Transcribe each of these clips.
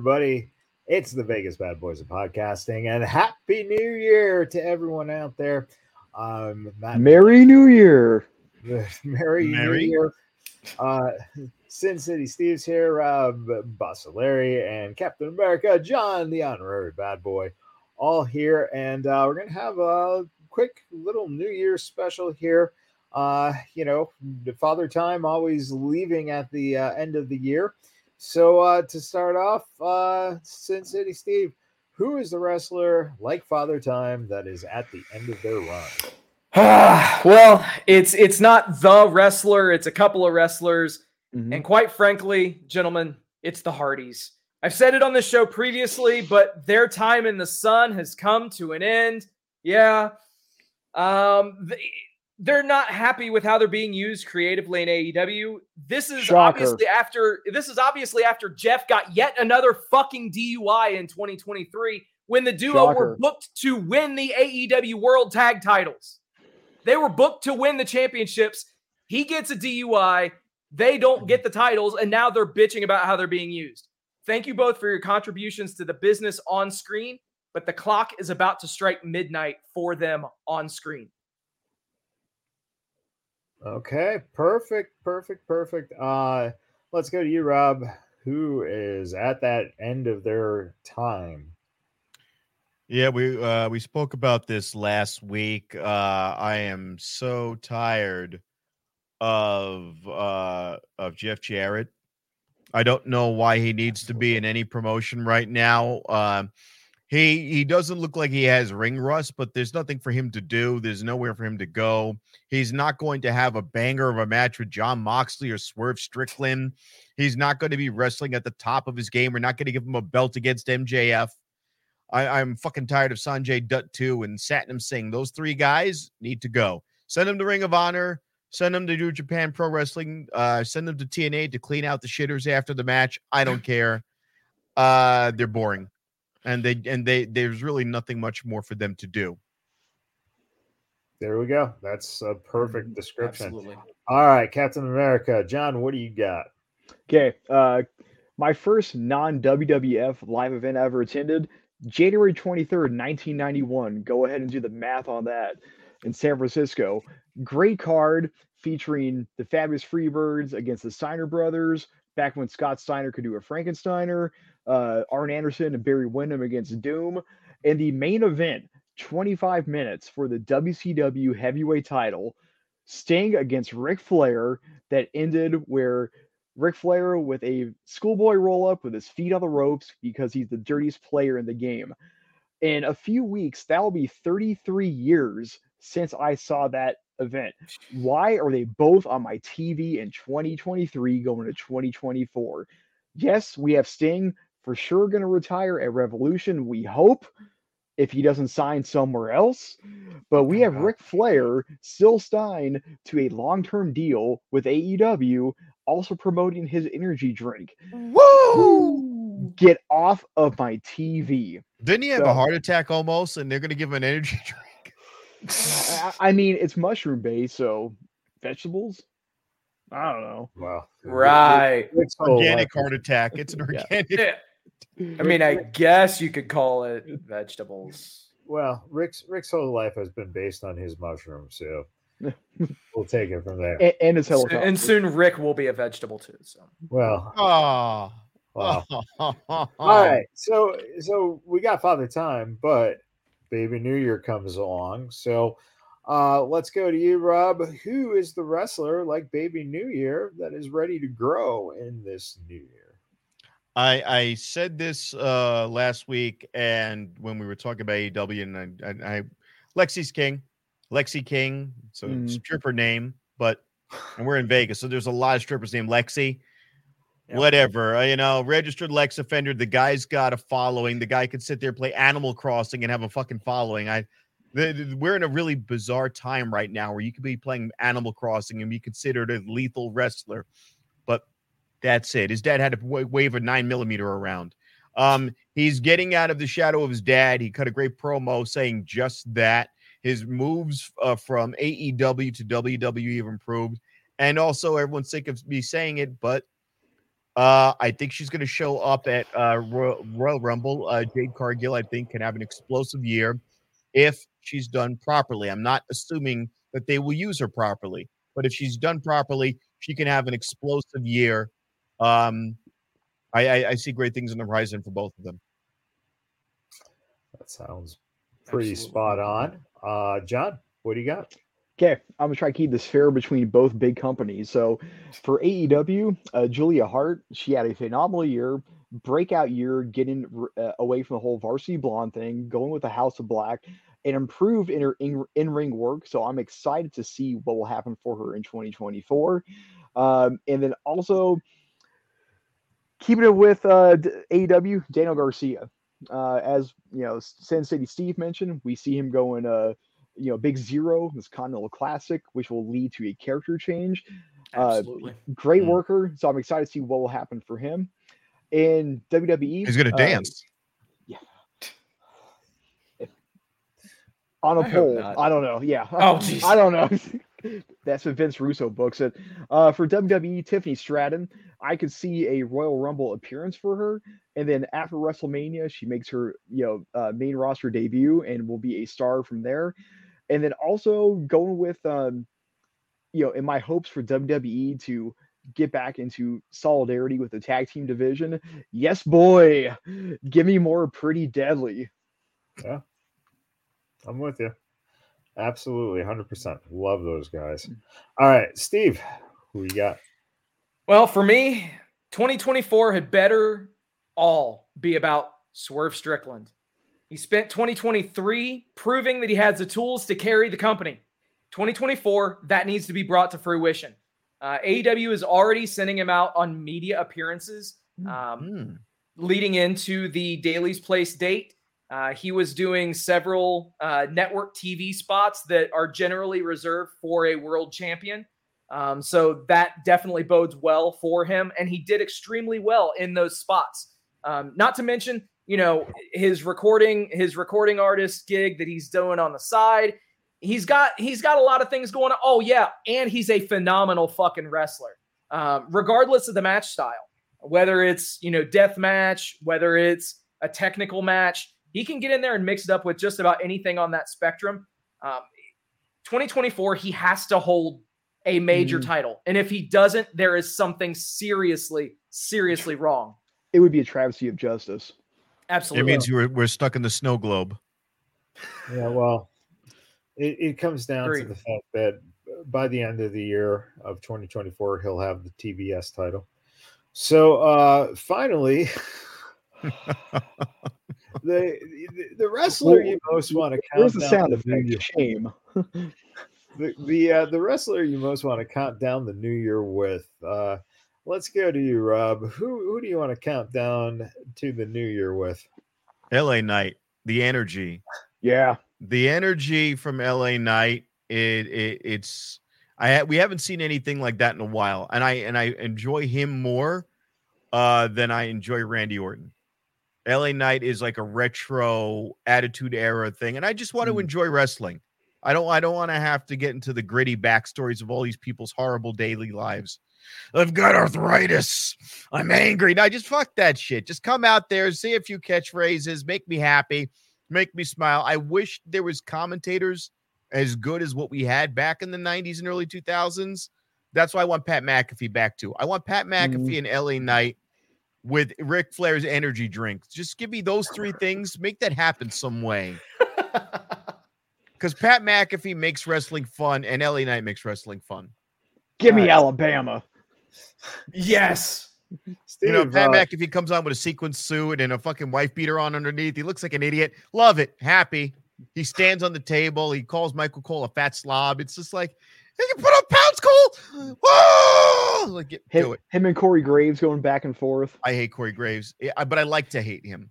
Hey, everybody. It's the Vegas Bad Boys of Podcasting, and Happy New Year to everyone out there. Um, Matt, Merry New Year. Merry, New Year. Uh, Sin City Steve's here, uh, Larry, and Captain America, John, the honorary bad boy, all here. And uh, we're going to have a quick little New Year special here. Uh, you know, the Father Time always leaving at the uh, end of the year. So uh, to start off, uh, Sin City Steve, who is the wrestler like Father Time that is at the end of their run? well, it's it's not the wrestler, it's a couple of wrestlers. Mhm. And quite frankly, gentlemen, it's the Hardys. I've said it on the show previously, but their time in the sun has come to an end. Yeah. Um they, they're not happy with how they're being used creatively in AEW. This is Shocker. obviously after this is obviously after Jeff got yet another fucking DUI in 2023 when the duo were booked to win the AEW World Tag Titles. They were booked to win the championships. He gets a DUI. They don't get the titles, and now they're bitching about how they're being used. Thank you both for your contributions to the business on screen, but the clock is about to strike midnight for them on screen. Okay, perfect, perfect, perfect. Uh let's go to you, Rob, who is at that end of their time. Yeah, we uh we spoke about this last week. Uh I am so tired of uh of Jeff Jarrett. I don't know why he needs to be in any promotion right now. Um he he doesn't look like he has ring rust, but there's nothing for him to do. There's nowhere for him to go. He's not going to have a banger of a match with Jon Moxley or Swerve Strickland. He's not going to be wrestling at the top of his game. We're not going to give him a belt against MJF. I, I'm fucking tired of Sanjay Dutt too and Satnam Singh. Those three guys need to go. Send them to Ring of Honor. Send them to New Japan Pro Wrestling. Uh, send them to TNA to clean out the shitters after the match. I don't care. Uh, they're boring, and they and they there's really nothing much more for them to do. There we go. That's a perfect description. Absolutely. All right, Captain America, John, what do you got? Okay. Uh, my first non WWF live event I ever attended, January 23rd, 1991. Go ahead and do the math on that in San Francisco. Great card featuring the Fabulous Freebirds against the Steiner brothers. Back when Scott Steiner could do a Frankensteiner, uh, Arn Anderson and Barry Windham against Doom. And the main event, 25 minutes for the WCW heavyweight title, Sting against Ric Flair, that ended where Ric Flair with a schoolboy roll up with his feet on the ropes because he's the dirtiest player in the game. In a few weeks, that will be 33 years since I saw that event. Why are they both on my TV in 2023 going to 2024? Yes, we have Sting for sure going to retire at Revolution, we hope, if he doesn't sign somewhere else. But we have uh-huh. Ric Flair still signed to a long term deal with AEW, also promoting his energy drink. Woo! Get off of my TV. Didn't he have a heart attack almost? And they're going to give him an energy drink. I, I mean, it's mushroom based, so vegetables. I don't know. Well, Right. Rick's whole Organic life- heart attack. It's an organic. Yeah. I mean, I guess you could call it vegetables. Well, Rick's Rick's whole life has been based on his mushrooms, so we'll take it from there. And, and his helicopter. and soon Rick will be a vegetable too. So Well, ah. Oh. wow. All right, so so we got Father Time, but Baby New Year comes along. So uh let's go to you, Rob. Who is the wrestler like Baby New Year that is ready to grow in this new year? I I said this uh last week, and when we were talking about AEW, and I, I, I Lexis King, Lexi King, it's a Mhm. stripper name, but and we're in Vegas, so there's a lot of strippers named Lexi. Whatever, uh, you know, registered Lex offender. The guy's got a following. The guy could sit there play Animal Crossing and have a fucking following. I, the, the- we're in a really bizarre time right now where you could be playing Animal Crossing and be considered a lethal wrestler, but that's it. His dad had to wa- wave a nine millimeter around. Um, he's getting out of the shadow of his dad. He cut a great promo saying just that. His moves uh, from AEW to WWE have improved, and also everyone's sick of me saying it, but Uh, I think she's going to show up at uh, Royal, Royal Rumble. Uh, Jade Cargill, I think, can have an explosive year if she's done properly. I'm not assuming that they will use her properly, but if she's done properly, she can have an explosive year. Um, I, I, I see great things on the horizon for both of them. That sounds pretty Absolutely. spot on. Uh, John, what do you got? Okay, I'm gonna try to keep this fair between both big companies. So, for AEW, uh, Julia Hart, she had a phenomenal year, breakout year, getting uh, away from the whole varsity blonde thing, going with the House of Black, and improved in her in, in-ring work. So, I'm excited to see what will happen for her in 2024. Um, and then also keeping it with uh, AEW, Daniel Garcia. Uh, as you know, Sin City Steve mentioned, we see him going. Uh, you know, Big Zero, this Continental Classic, which will lead to a character change. Uh, Absolutely. Great Mm. worker, so I'm excited to see what will happen for him. In WWE, He's going to uh, dance. on a I pole I don't know. Yeah. Oh, jeez. I don't know. That's what Vince Russo books it. Uh, for WWE, Tiffany Stratton, I could see a Royal Rumble appearance for her, and then after WrestleMania, she makes her you know uh, main roster debut and will be a star from there. And then also going with um, you know, in my hopes for WWE to get back into solidarity with the tag team division. Yes, boy, give me more pretty deadly. Yeah, I'm with you. Absolutely, 100%. Love those guys. All right, Steve, who you got? Well, for me, 2024 had better all be about Swerve Strickland. He spent 2023 proving that he has the tools to carry the company. 2024, that needs to be brought to fruition. Uh, AEW is already sending him out on media appearances um, Hmm. leading into the Daily's Place date. Uh, he was doing several uh, network TV spots that are generally reserved for a world champion. Um, so that definitely bodes well for him. And he did extremely well in those spots. Um, not to mention, you know, his recording, his recording artist gig that he's doing on the side. He's got he's got a lot of things going on. Oh yeah, and he's a phenomenal fucking wrestler. Um, regardless of the match style, whether it's you know death match, whether it's a technical match, he can get in there and mix it up with just about anything on that spectrum. Um, 2024, he has to hold a major Mhm. title, and if he doesn't, there is something seriously, seriously wrong. It would be a travesty of justice. It means we're, we're stuck in the snow globe. Yeah, well, it, it comes down Agreed. to the fact that by the end of the year of 2024, he'll have the TBS title. So uh finally, the the wrestler you most want to count Where's the down sound the new year- Shame. the the, uh, the wrestler you most want to count down the new year with. Uh, let's go to you, Rob. Who who do you want to count down to the new year with? LA Knight, the energy, Yeah. the energy from LA Knight. It, it it's I we haven't seen anything like that in a while, and I and I enjoy him more uh, than I enjoy Randy Orton. LA Knight is like a retro attitude era thing, and I just want to Mm. enjoy wrestling. I don't I don't want to have to get into the gritty backstories of all these people's horrible daily lives. I've got arthritis. I'm angry. No, just fuck that shit. Just come out there, say a few catchphrases, make me happy, make me smile. I wish there was commentators as good as what we had back in the 90s and early 2000s. That's why I want Pat McAfee back too. I want Pat McAfee mm. and LA Knight with Ric Flair's energy drink. Just give me those three things. Make that happen some way. Because Pat McAfee makes wrestling fun and LA Knight makes wrestling fun. Give me Alright. Alabama. Yes. Steve, You know, Pat uh, McAfee comes on with a sequin suit and a fucking wife beater on underneath. He looks like an idiot. Love it. Happy. He stands on the table. He calls Michael Cole a fat slob. It's just like, he can put up pounds, Cole. Whoa! Like, get, do Him, it. him and Corey Graves going back and forth. I hate Corey Graves, Yeah, I- but I like to hate him.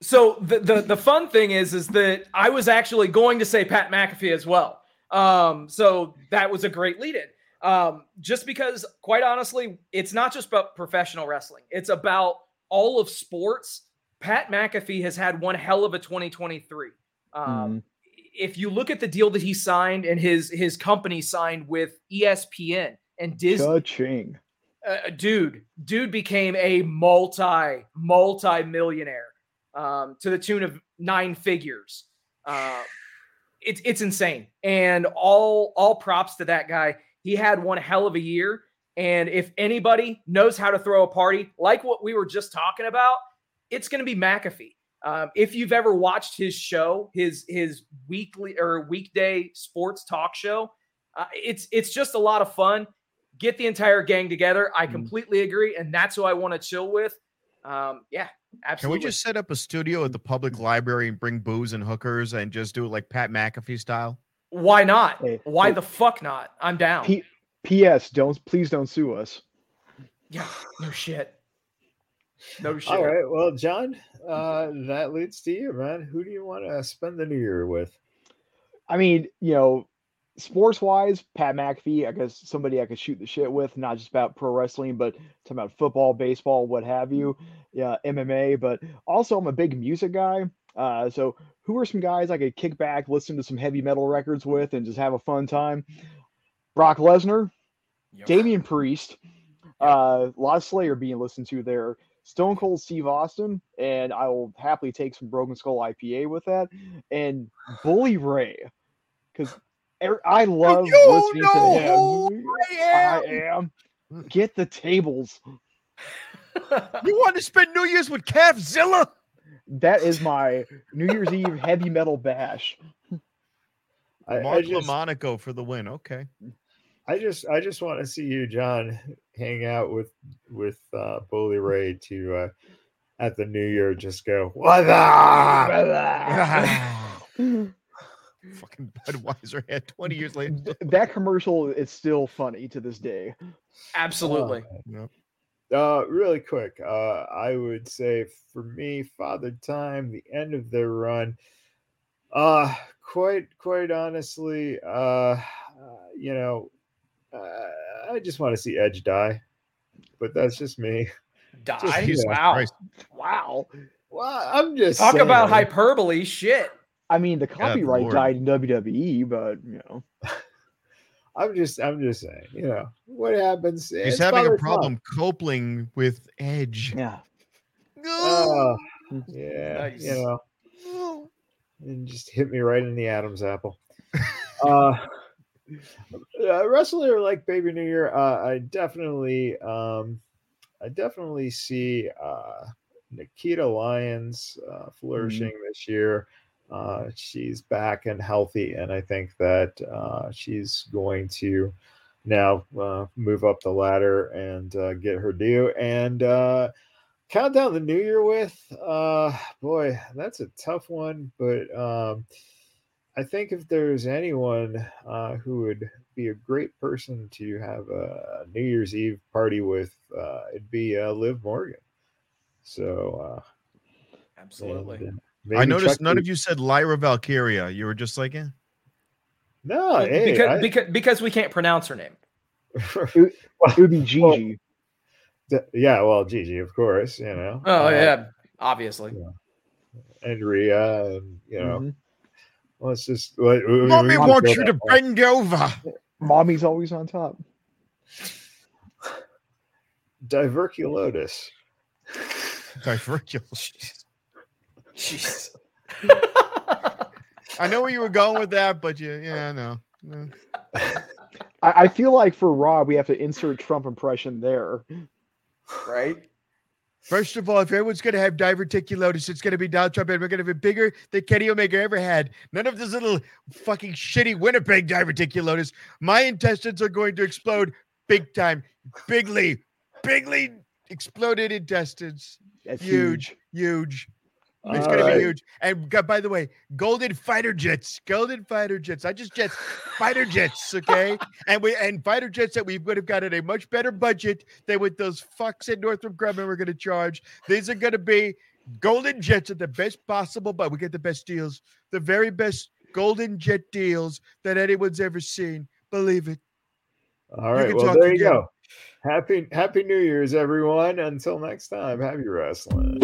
So the, the the fun thing is is that I was actually going to say Pat McAfee as well. Um, so that was a great lead in. Um, just because, quite honestly, it's not just about professional wrestling; it's about all of sports. Pat McAfee has had one hell of a 2023. Um, Mm. If you look at the deal that he signed and his his company signed with ESPN and Disney, Cha-ching. uh, dude, dude became a multi multi millionaire um, to the tune of nine figures. Uh, it's it's insane, and all all props to that guy. He had one hell of a year, and if anybody knows how to throw a party like what we were just talking about, it's going to be McAfee. Um, if you've ever watched his show, his his weekly or weekday sports talk show, uh, it's it's just a lot of fun. Get the entire gang together. I Mhm. completely agree, and that's who I want to chill with. Um, yeah, absolutely. Can we just set up a studio at the public library and bring booze and hookers and just do it like Pat McAfee style? Why not? Hey, Why hey. the fuck not? I'm down. P- P.S. Don't please don't sue us. yeah, no shit. No shit. All right. Well, John, uh, that leads to you, man. Who do you want to spend the new year with? I mean, you know, sports wise, Pat McAfee, I guess somebody I could shoot the shit with, not just about pro wrestling, but talking about football, baseball, what have you. Yeah, MMA. But also, I'm a big music guy. Uh, so who are some guys I could kick back, listen to some heavy metal records with, and just have a fun time? Brock Lesnar, Yep. Damian Priest, uh, a lot of Slayer being listened to there. Stone Cold Steve Austin, and I will happily take some Broken Skull IPA with that, and Bully Ray, because I love you listening to him. I I am. Get the tables. You want to spend New Year's with Calfzilla? That is my New Year's Eve heavy metal bash. I, I Mark just, LoMonaco for the win. Okay. I just, I just want to see you, John, hang out with with uh, Bully Ray to uh, at the New Year. Just go, what the. Fucking Budweiser had 20 years later. that commercial is still funny to this day. Absolutely. Yep. Uh, really quick, uh, I would say for me, Father Time, the end of their run. Uh, quite, quite honestly, uh, uh you know, uh, I just want to see Edge die, but that's just me. Die. Jesus wow. Christ. Wow. Well, I'm just Talk about hyperbole. Shit. I mean, the copyright Lord. died in WWE, but you know, I'm just, I'm just saying. You know what happens? He's It's having a Time. problem coping with Edge. yeah. Oh, yeah, Nice. you know, and just hit me right in the Adam's apple. uh, uh, wrestler like Baby New Year, uh, I definitely, um, I definitely see uh, Nikita Lyons uh, flourishing this year. Uh, she's back and healthy, and I think that uh, she's going to now uh, move up the ladder and uh, get her due. And uh, count down the new year with, uh, boy, that's a tough one. But um, I think if there's anyone uh, who would be a great person to have a New Year's Eve party with, uh, it'd be uh, Liv Morgan. So, uh, Absolutely. and, uh, I noticed Chuck none of you said Lyra Valkyria. You were just like, eh. No, hey, because, I- because because we can't pronounce her name. It would be Gigi. D- yeah, well, Gigi, of course, you know. Oh uh, yeah, obviously. and Rhea, and you know, Mhm. let's just. Let, we- we- Mommy we can wants you to far. bend over. Mommy's always on top. Diverculotus. Diverculous. Jeez. I know where you were going with that, but you, yeah, no. no. I, I feel like for Rob, we have to insert Trump impression there. right? First of all, if everyone's going to have diverticulosis, it's going to be Donald Trump, and we're going to be bigger than Kenny Omega ever had. None of this little fucking shitty Winnipeg diverticulosis. My intestines are going to explode big time. Bigly, bigly exploded intestines. That's Huge, huge. It's All going to be huge. And go- by the way, golden fighter jets, golden fighter jets. I just jets, fighter jets, okay? and we and fighter jets that we would have got at a much better budget than what those fucks at Northrop Grumman were going to charge. These are going to be golden jets at the best possible, but we get the best deals, the very best golden jet deals that anyone's ever seen. Believe it. All right. Well, there you go. Happy Happy New Year's, everyone. Until next time, happy wrestling.